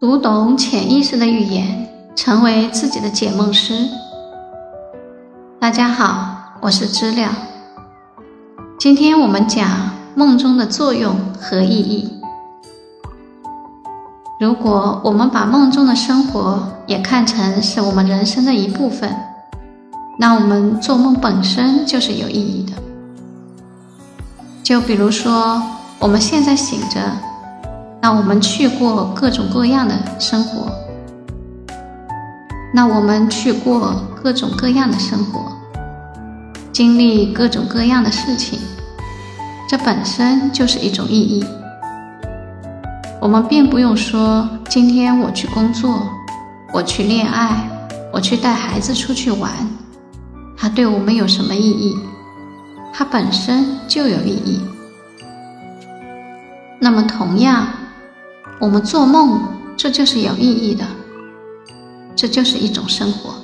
读懂潜意识的语言，成为自己的解梦师。大家好，我是知了。今天我们讲梦中的作用和意义。如果我们把梦中的生活也看成是我们人生的一部分，那我们做梦本身就是有意义的。就比如说，我们现在醒着。那我们去过各种各样的生活，那我们去过各种各样的生活，经历各种各样的事情，这本身就是一种意义。我们并不用说今天我去工作，我去恋爱，我去带孩子出去玩，它对我们有什么意义？它本身就有意义。那么同样。我们做梦，这就是有意义的，这就是一种生活。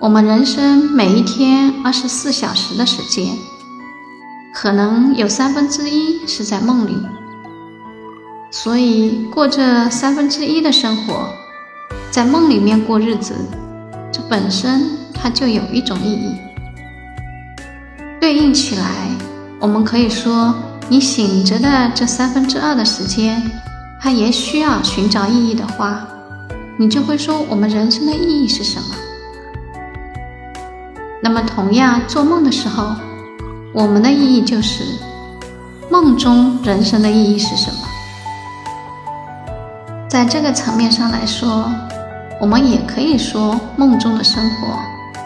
我们人生每一天二十四小时的时间，可能有三分之一是在梦里，所以过这三分之一的生活，在梦里面过日子，这本身它就有一种意义。对应起来，我们可以说。你醒着的这三分之二的时间，它也需要寻找意义的话，你就会说我们人生的意义是什么？那么同样做梦的时候，我们的意义就是梦中人生的意义是什么？在这个层面上来说，我们也可以说梦中的生活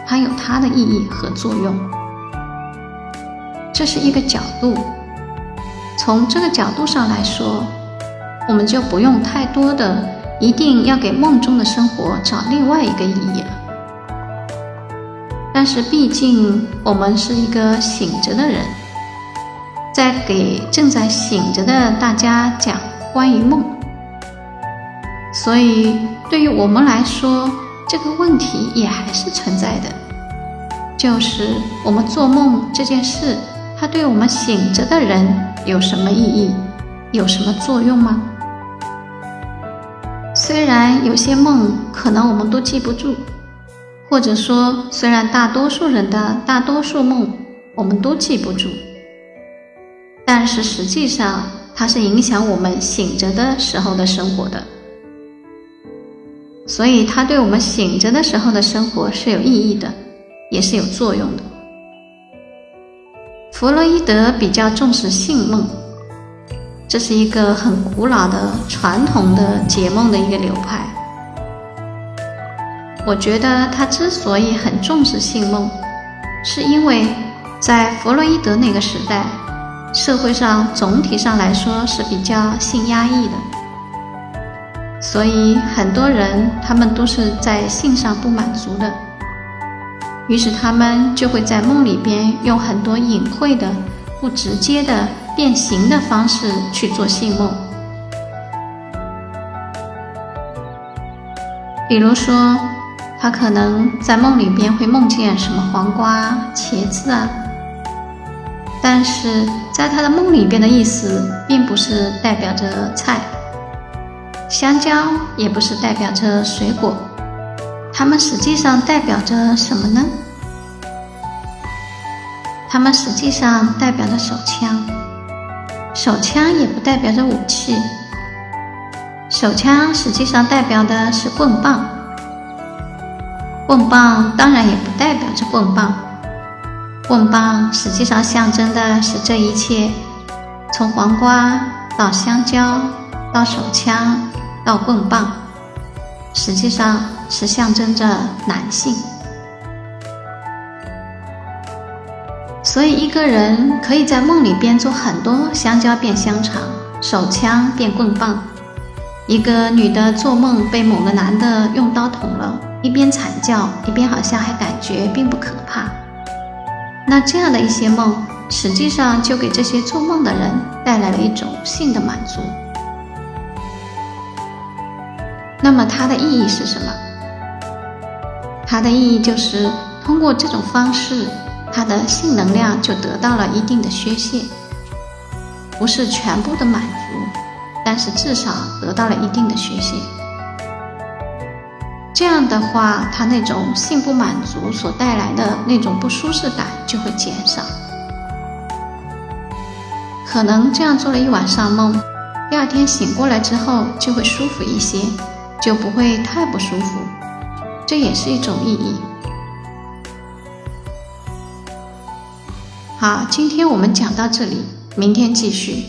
它有它的意义和作用，这是一个角度。从这个角度上来说，我们就不用太多的一定要给梦中的生活找另外一个意义了。但是毕竟我们是一个醒着的人，在给正在醒着的大家讲关于梦，所以对于我们来说，这个问题也还是存在的，就是我们做梦这件事。它对我们醒着的人有什么意义？有什么作用吗？虽然有些梦可能我们都记不住，或者说，虽然大多数人的大多数梦我们都记不住，但是实际上它是影响我们醒着的时候的生活的，所以它对我们醒着的时候的生活是有意义的，也是有作用的。弗洛伊德比较重视性梦，这是一个很古老的传统的解梦的一个流派。我觉得他之所以很重视性梦，是因为在弗洛伊德那个时代，社会上总体上来说是比较性压抑的，所以很多人他们都是在性上不满足的。于是他们就会在梦里边用很多隐晦的、不直接的变形的方式去做性梦。比如说，他可能在梦里边会梦见什么黄瓜、茄子啊，但是在他的梦里边的意思，并不是代表着菜，香蕉也不是代表着水果。它们实际上代表着什么呢？它们实际上代表着手枪，手枪也不代表着武器，手枪实际上代表的是棍棒，棍棒当然也不代表着棍棒，棍棒实际上象征的是这一切，从黄瓜到香蕉到手枪到棍棒，实际上。是象征着男性，所以一个人可以在梦里边做很多香蕉变香肠，手枪变棍棒。一个女的做梦被某个男的用刀捅了，一边惨叫，一边好像还感觉并不可怕。那这样的一些梦，实际上就给这些做梦的人带来了一种性的满足。那么它的意义是什么？它的意义就是通过这种方式，它的性能量就得到了一定的宣泄，不是全部的满足，但是至少得到了一定的学习。这样的话，他那种性不满足所带来的那种不舒适感就会减少。可能这样做了一晚上梦，第二天醒过来之后就会舒服一些，就不会太不舒服。这也是一种意义。好，今天我们讲到这里，明天继续。